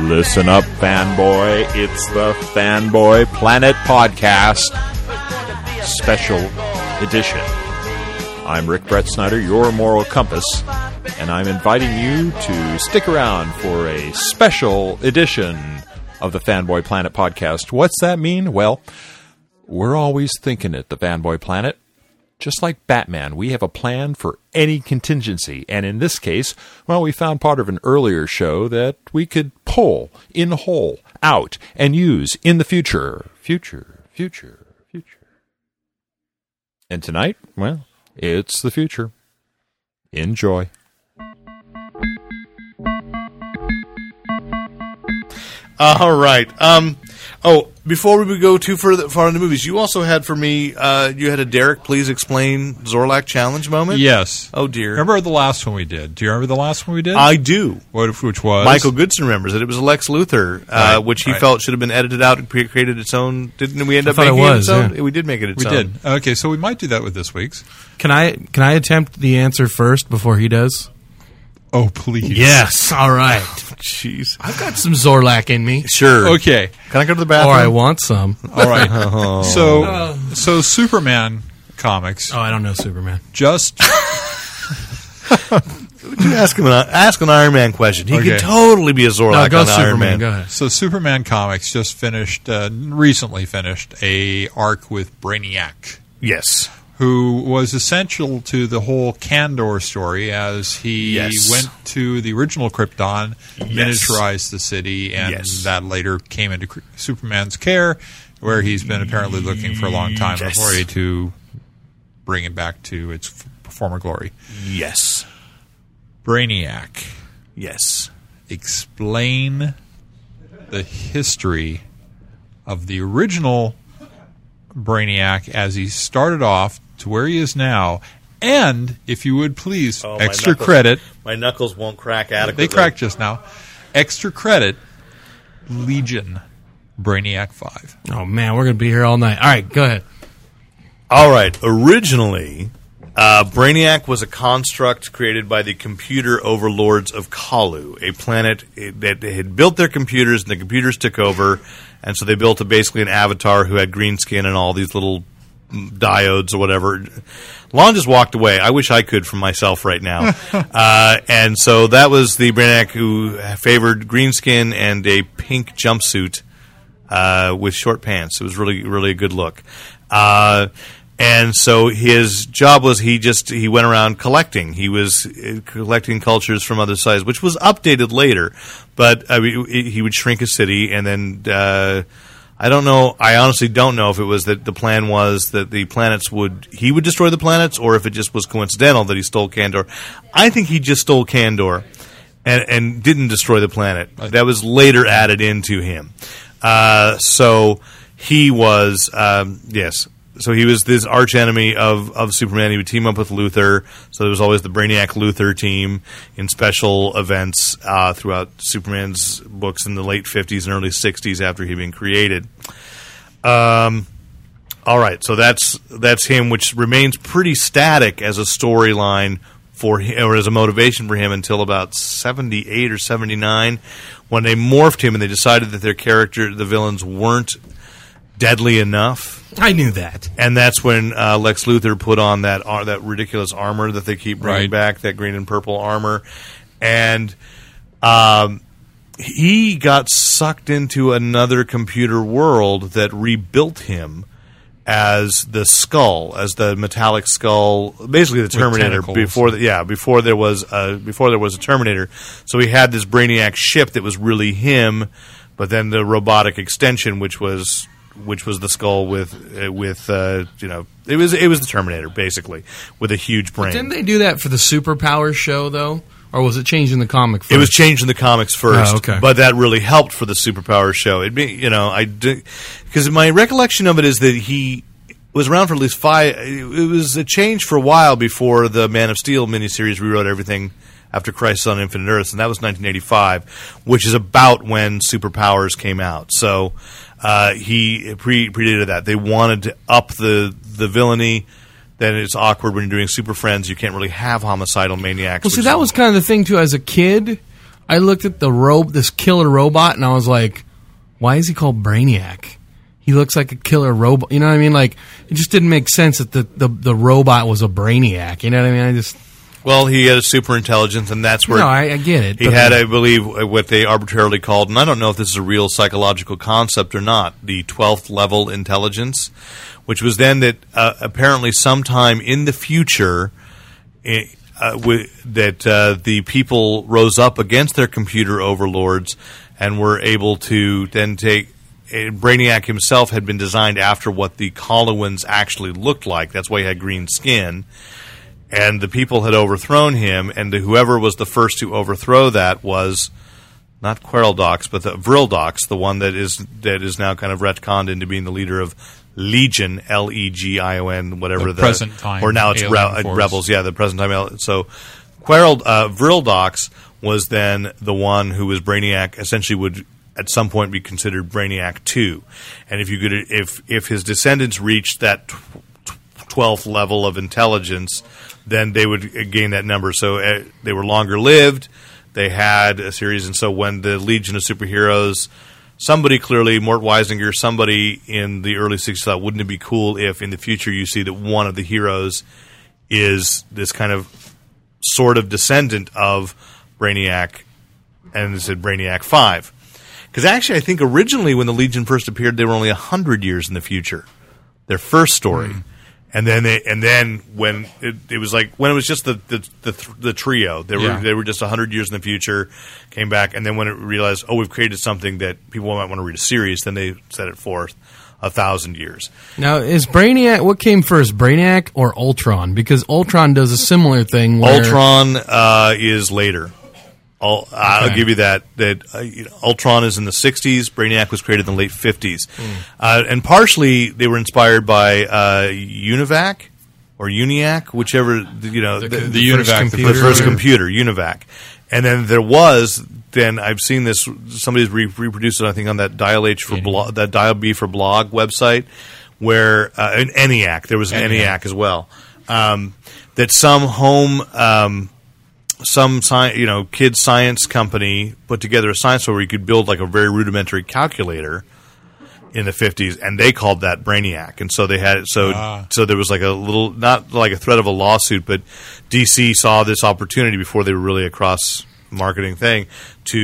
Listen up, fanboy. It's the Fanboy Planet Podcast Special Edition. I'm Rick Brett Snyder, your moral compass, and I'm inviting you to stick around for a special edition of the Fanboy Planet Podcast. What's that mean? Well, we're always thinking it, the Fanboy Planet. Just like Batman, we have a plan for any contingency. And in this case, well, we found part of an earlier show that we could pull in whole out and use in the future. Future, future, future. And tonight, well, it's the future. Enjoy. All right. Um. Oh, before we go too further far in the movies, you also had for me. Uh, you had a Derek, please explain Zorlac challenge moment. Yes. Oh dear. Remember the last one we did? Do you remember the last one we did? I do. what, which was Michael Goodson remembers it. It was Lex Luthor, uh, Right, which he right. felt should have been edited out and cre- created its own. Didn't we end I up making it making was, its own? yeah. We did make it its We own. did. Okay, so we might do that with this week's. Can I can I attempt the answer first before he does? Oh, please. Yes. All right. Jeez. I've got some Zorlac in me, Sure. Okay. Can I go to the bathroom? or bathroom? I want some. All right. So, so Superman comics Oh, I don't know Superman. just ask him an ask an Iron Man question. He Okay. could totally be a Zorlac No, go on Iron Superman. Man. Go ahead. so Superman comics just finished uh, recently finished a arc with Brainiac. Yes. Who was essential to the whole Kandor story as he Yes. went to the original Krypton, Yes. miniaturized the city, and Yes. that later came into Superman's care, where he's been apparently looking for a long time Yes. before he to bring it back to its former glory. Yes. Brainiac, Yes. explain the history of the original Brainiac as he started off to where he is now, and if you would please, Oh, extra knuckles- credit. My knuckles won't crack adequately. They cracked just now. Extra credit, Legion, Brainiac Five. Oh man, we're gonna be here all night. All right, go ahead. All right. Originally, uh, Brainiac was a construct created by the computer overlords of Colu, a planet that they had built their computers, and the computers took over, and so they built a, basically an avatar who had green skin and all these little diodes or whatever. Lon just walked away. I wish I could from myself right now. uh, and so that was the Brainiac who favored green skin and a pink jumpsuit uh, with short pants. It was really, really a good look. Uh, and so his job was he just he went around collecting. He was uh, collecting cultures from other sides, which was updated later. But I mean, he would shrink a city, and then uh, I don't know. I honestly don't know if it was that the plan was that the planets would he would destroy the planets, or if it just was coincidental that he stole Kandor. I think he just stole Kandor and, and didn't destroy the planet. That was later added into him. Uh, so he was, um, yes. So he was this arch enemy of, of Superman. He would team up with Luthor. So there was always the Brainiac Luthor team in special events uh, throughout Superman's books in the late 50s and early 60s after he'd been created. Um, all right, so that's that's him, which remains pretty static as a storyline for him, or as a motivation for him until about seventy eight or seventy nine, when they morphed him and they decided that their character, the villains, weren't deadly enough, I knew that. and that's when uh, Lex Luthor put on that ar- that ridiculous armor that they keep bringing Right. back, that green and purple armor, and um, he got sucked into another computer world that rebuilt him as the skull, as the metallic skull, basically the Terminator. tentacles. Before, the, yeah, before there was a, before there was a Terminator. So he had this Brainiac ship that was really him, but then the robotic extension, which was which was the skull with uh, with uh, you know it was it was the Terminator basically with a huge brain. Didn't they do that for the Superpowers show though? or was it changed in the comic? First? It was changed in the comics first, Oh, okay. but that really helped for the superpower show. It, be- you know, I because my recollection of it is that he was around for at least five. It was a change for a while before the Man of Steel miniseries rewrote everything after Crisis on Infinite Earths, and that was 1985, which is about when superpowers came out. So uh, he pre- predated that. They wanted to up the the villainy. Then it's awkward when you're doing Super Friends. You can't really have homicidal maniacs. Well, see, that was kind of the thing too. As a kid, I looked at the ro- this killer robot, and I was like, "Why is he called Brainiac? He looks like a killer robot." You know what I mean? Like, it just didn't make sense that the the, the robot was a Brainiac. You know what I mean? I just Well, he had a super intelligence, and that's where no, I, I get it. he had, I believe, what they arbitrarily called, and I don't know if this is a real psychological concept or not, the 12th level intelligence, which was then that uh, apparently sometime in the future, eh, uh, wi- that uh, the people rose up against their computer overlords and were able to then take. eh, Brainiac himself had been designed after what the Coluans actually looked like. That's why he had green skin and the people had overthrown him, and whoever was the first to overthrow that was not Querl Dox, but the Vril Dox, the one that is that is now kind of retconned into being the leader of Legion, L E G I O N, whatever The present time or now it's Re- uh. Rebels, yeah, the present time. So Quarrel uh, Vril Dox was then the one who was Brainiac. Essentially, would at some point be considered Brainiac two, and if you could, if if his descendants reached that. Tw- 12th level of intelligence, then they would gain that number. So uh, they were longer lived. They had a series, and so when the Legion of Superheroes, somebody clearly, Mort Weisinger, somebody in the early 60s thought, wouldn't it be cool if in the future you see that one of the heroes is this kind of sort of descendant of Brainiac, and it said Brainiac 5. Because actually, I think originally when the Legion first appeared, they were only 100 years in the future their first story, and then they, and then when it, it was like when it was just the the the, th- the trio, they were Yeah. they were just hundred years in the future, came back, and then when it realized, oh, we've created something that people might want to read a series, then they set it forth a thousand years. now is Brainiac. What came first, Brainiac or Ultron? Because Ultron does a similar thing. Where, Ultron uh, is later. I'll, I'll Okay. give you that. That uh, you know, Ultron is in the '60s. Brainiac was created in the late '50s, uh, and partially they were inspired by uh, Univac or Uniac, whichever you know The, the, the first Univac, the computer. the first first computer, Univac. And then there was, then I've seen this, somebody's re- reproduced it, I think, on that Dial H for blog, that Dial B for blog website, where, uh, an ENIAC, there was an ENIAC. ENIAC as well, um, that some home, um, some sci- you know kid science company put together a science where you could build like a very rudimentary calculator in the 50s and they called that brainiac and so they had it so Ah. so there was like a little not like a threat of a lawsuit but DC saw this opportunity before they were really a cross marketing thing to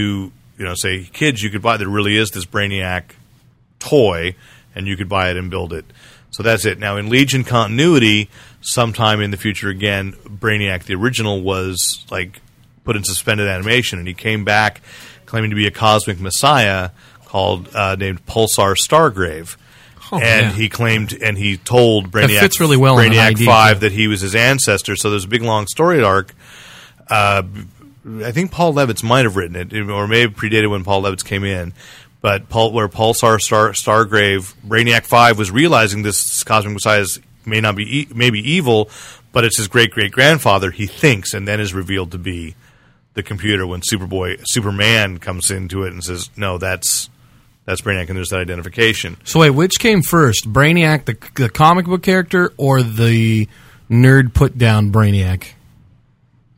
you know say kids you could buy there really is this brainiac toy and you could buy it and build it. So that's it. Now in Legion continuity, sometime in the future again, Brainiac the original was like put in suspended animation and he came back claiming to be a cosmic messiah called uh, named Pulsar Stargrave. Oh, and yeah. he claimed and he told Brainiac fits really well Brainiac ID, 5 too. that he was his ancestor. So there's a big long story arc uh, I think Paul Levitz might have written it, or maybe predated when Paul Levitz came in. But Paul, where Pulsar Star, Stargrave, Brainiac Five was realizing this cosmic messiah may not be e- may be evil, but it's his great great grandfather. He thinks, and then is revealed to be the computer when Superboy Superman comes into it and says, "No, that's that's Brainiac," and there's that identification. So wait, which came first, Brainiac, the, the comic book character, or the nerd put down Brainiac?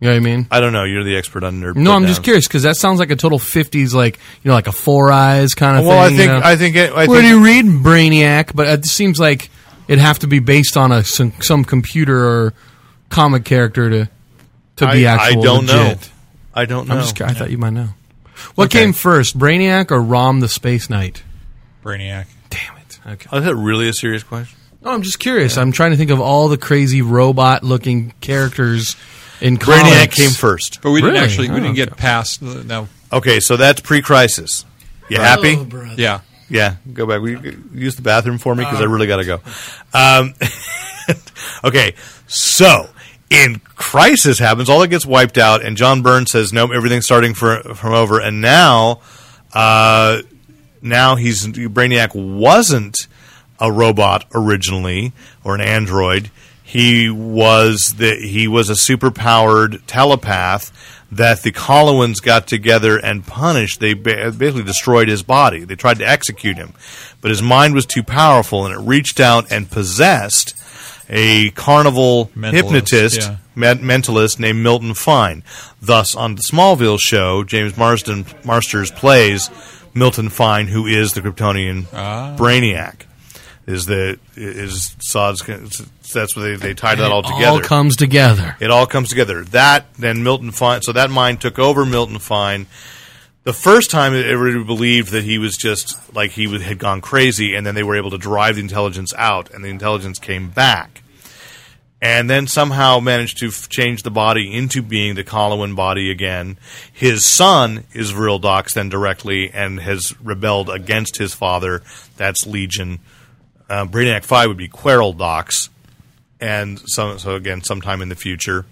You know what I mean? I don't know. You're the expert on nerd. No, I'm put just curious because that sounds like a total '50s, like you know, like a Four Eyes kind of thing. Well, I think you know? I think it, I Where think do you read Brainiac? But it seems like it'd have to be based on a some, some computer or comic character to to be I, actual. I don't know. I don't know. I'm just. I thought you might know. What Okay. came first, Brainiac or Rom the Space Knight? Brainiac. Damn it. Okay. Oh, is that really a serious question? No, I'm just curious. I'm trying to think of all the crazy robot-looking characters in Brainiac comics. came first. But we didn't Really? actually we Oh, didn't okay. get past the, now. Okay, so that's pre-crisis. You happy? Oh, brother. Yeah, Yeah, go back. Will you use the bathroom for me because I really got to go. Um, okay, so in crisis happens, all that gets wiped out, and John Byrne says, "Nope, everything's starting for, from over." And now, uh, now he's Brainiac wasn't a robot originally or an android. He was the he was a superpowered telepath that the Coluans got together and punished. They basically destroyed his body. They tried to execute him, but his mind was too powerful, and it reached out and possessed a carnival Mentalist, hypnotist, yeah. men- mentalist named Milton Fine. Thus, on the Smallville show, James Marsden Marsters plays Milton Fine, who is the Kryptonian Ah. Brainiac. Is that is Sod's? That's what they they tied that all together. It all comes together. It all comes together. That then Milton Fine. So that mind took over Milton Fine. The first time, everybody believed that he was just like he had gone crazy, and then they were able to drive the intelligence out, and the intelligence came back, and then somehow managed to f- change the body into being the Coluan body again. His son is Vril Dox then directly, and has rebelled against his father. That's Legion. Uh, Brainiac Five would be Querl Dox, and so, so again, sometime in the future.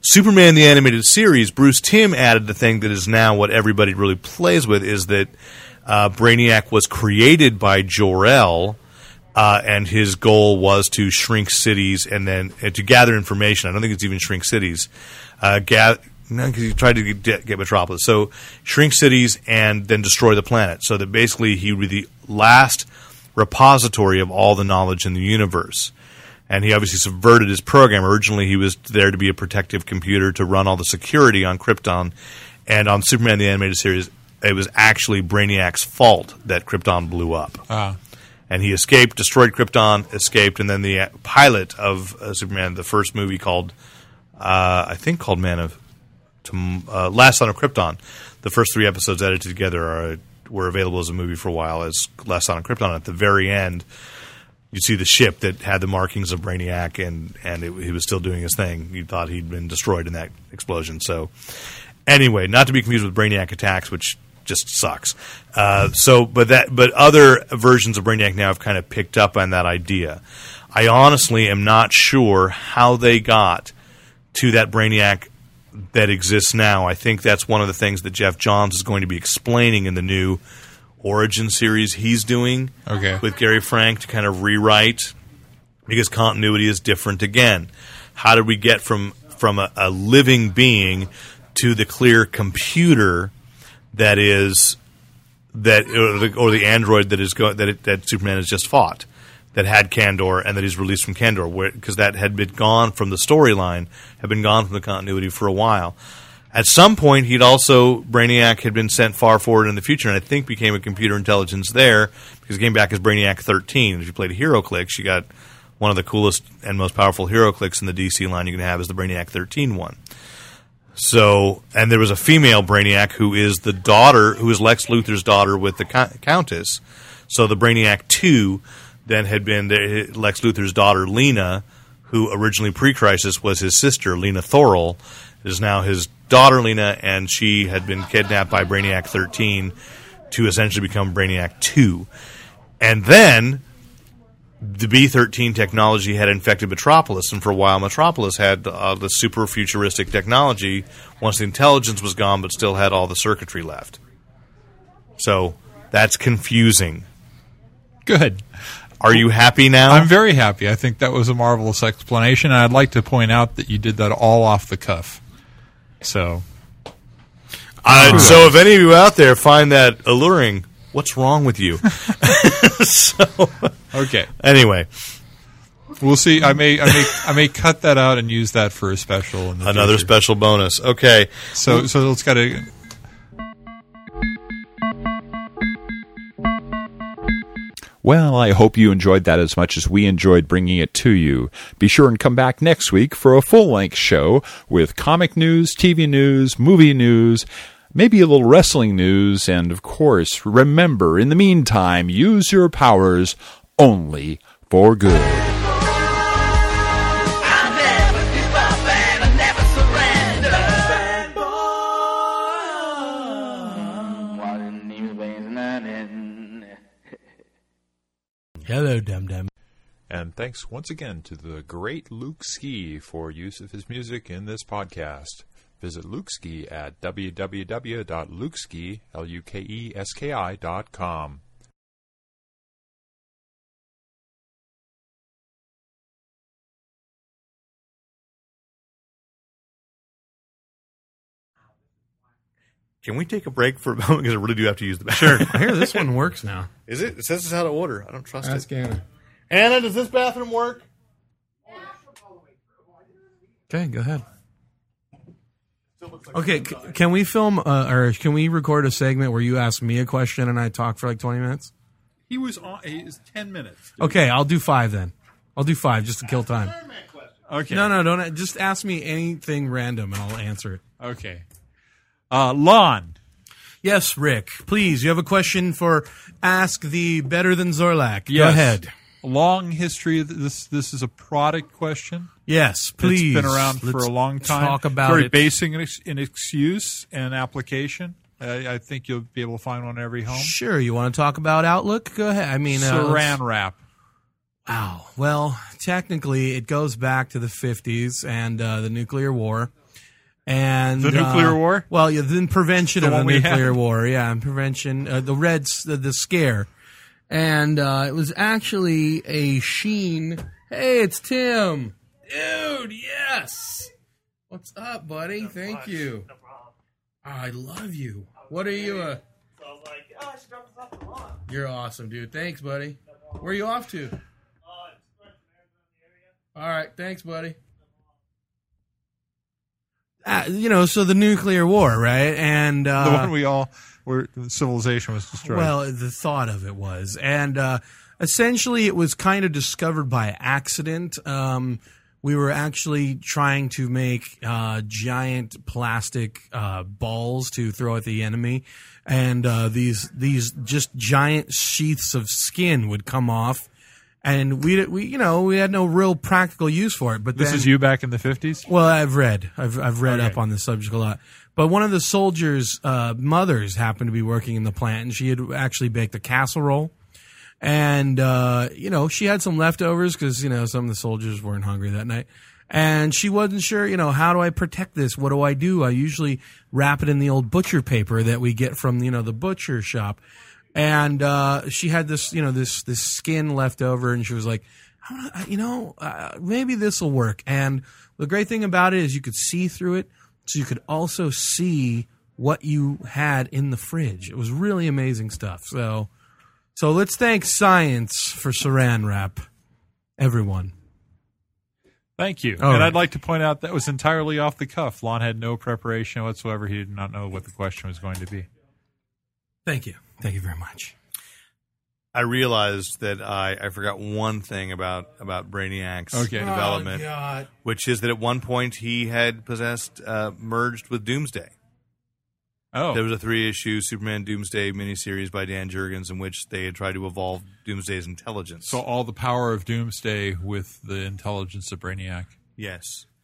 Superman the animated series, Bruce Timm added the thing that is now what everybody really plays with is that uh, Brainiac was created by Jor-El, uh, and his goal was to shrink cities and then uh, to gather information. I don't think it's even shrink cities. Uh, no, because he tried to get, get Metropolis. So shrink cities and then destroy the planet. So that basically he would be the last repository of all the knowledge in the universe and he obviously subverted his program. Originally, he was there to be a protective computer to run all the security on Krypton, and on Superman the animated series, it was actually Brainiac's fault that Krypton blew up. Ah. And he escaped, destroyed Krypton, escaped, and then the uh, pilot of uh, Superman, the first movie called, uh, I think called Man of, to, uh, Last Son of Krypton, the first three episodes edited together are were available as a movie for a while as Last on Krypton. At the very end, you see the ship that had the markings of Brainiac, and and he was still doing his thing. You thought he'd been destroyed in that explosion. So, anyway, not to be confused with Brainiac Attacks, which just sucks. Uh, so, but that but other versions of Brainiac now have kind of picked up on that idea. I honestly am not sure how they got to that Brainiac that exists now. I think that's one of the things that Geoff Johns is going to be explaining in the new origin series he's doing Okay. with Gary Frank to kind of rewrite because continuity is different again. How did we get from from a, a living being to the clear computer that is that or the, or the android that is go, that it, that Superman has just fought that had Kandor and that he's released from Kandor because that had been gone from the storyline had been gone from the continuity for a while. At some point, he'd also Brainiac had been sent far forward in the future, and I think became a computer intelligence there because he came back as Brainiac 13. If you played HeroClix, you got one of the coolest and most powerful HeroClix in the DC line you can have is the Brainiac 13 one. So, and there was a female Brainiac who is the daughter, who is Lex Luthor's daughter with the co- Countess. So the Brainiac 2 then had been the, Lex Luthor's daughter, Lena, who originally pre-crisis was his sister, Lena Thorul, is now his daughter, Lena, and she had been kidnapped by Brainiac 13 to essentially become Brainiac 2. And then the B 13 technology had infected Metropolis, and for a while, Metropolis had uh, the super futuristic technology once the intelligence was gone, but still had all the circuitry left. So that's confusing. Good. Are you happy now? I'm very happy. I think that was a marvelous explanation, and I'd like to point out that you did that all off the cuff. So, Uh, so if any of you out there find that alluring, what's wrong with you? so okay, anyway, we'll see. I may, I may, I may cut that out and use that for a special. Another future. special bonus. Okay. So, so it's got to. Well, I hope you enjoyed that as much as we enjoyed bringing it to you. Be sure and come back next week for a full length show with comic news, TV news, movie news, maybe a little wrestling news, and of course, remember, in the meantime, use your powers only for good. Hello, dum dum. And thanks once again to the great Luke Ski for use of his music in this podcast. Visit Luke Ski at www.lukeski, Can we take a break for a moment? Because I really do have to use the bathroom. Sure. I hear this one works now. Is it? It says it's out of order. I don't trust Ask it. Anna. Anna, does this bathroom work? Okay, go ahead. Okay, c- can we film uh, or can we record a segment where you ask me a question and I talk for like twenty minutes? He was on. He's ten minutes. Okay, I'll do five then. I'll do five just to kill time. Okay. No, no, don't. Just ask me anything random and I'll answer it. Okay. Uh, Lon. Yes, Rick. Please, you have a question for Ask the Better Than Zorlac. Go Yes. ahead. Long history. This this is a product question. Yes, please. It's been around for Let's a long time. Talk about Very it. basic in its, use and application. I, I think you'll be able to find one in every home. Sure. You want to talk about Outlook? Go ahead. I mean, uh, Saran wrap. Wow. Well, technically, it goes back to the 50s and uh, the nuclear war. And The nuclear uh, war? Well, yeah, the prevention The of the nuclear had? war. Yeah, and prevention. Uh, the Reds, the, the scare, and uh, it was actually a sheen. Hey, it's Tim, dude. Yes. What's up, buddy? Thank you. Oh, I love you. What are you? Uh, you're awesome, dude. Thanks, buddy. Where are you off to? All right, thanks, buddy. Uh, you know, so the nuclear war, right? And uh, The one we all where civilization was destroyed. well, the thought of it was, and uh, essentially, it was kind of discovered by accident. Um, we were actually trying to make uh, giant plastic uh, balls to throw at the enemy, and uh, these these just giant sheaths of skin would come off, and we we you know we had no real practical use for it. But this then, is you back in the fifties. well, I've read. I've I've read Okay. up on the subject a lot. But one of the soldiers' uh, mothers happened to be working in the plant, and she had actually baked a casserole. And uh, you know, she had some leftovers because you know some of the soldiers weren't hungry that night, and she wasn't sure. You know, how do I protect this? What do I do? I usually wrap it in the old butcher paper that we get from you know the butcher shop. And uh, she had this, you know, this this skin left over, and she was like, I don't know, you know, uh, maybe this will work. And the great thing about it is you could see through it, so you could also see what you had in the fridge. It was really amazing stuff. So, so let's thank science for Saran wrap, everyone. Thank you. All and right. I'd like to point out that was entirely off the cuff. Lon had no preparation whatsoever. He did not know what the question was going to be. Thank you, thank you very much. I realized that I, I forgot one thing about about Brainiac's Okay. Oh, development, God. which is that at one point he had possessed uh, merged with Doomsday. Oh, There was a three issue Superman Doomsday miniseries by Dan Jurgens in which they had tried to evolve Doomsday's intelligence. so all the power of Doomsday with the intelligence of Brainiac. yes,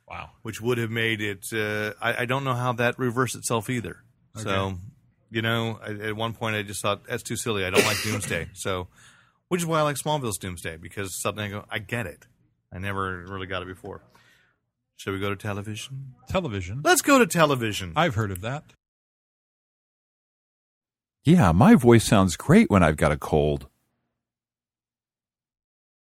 Wow. which would have made it. Uh, I, I don't know how that reversed itself either. So, you know, I, at one point I just thought that's too silly. I don't like Doomsday. So, which is why I like Smallville's Doomsday because something I go, I get it. I never really got it before. Shall we go to television? Television. Let's go to television. I've heard of that. Yeah, my voice sounds great when I've got a cold.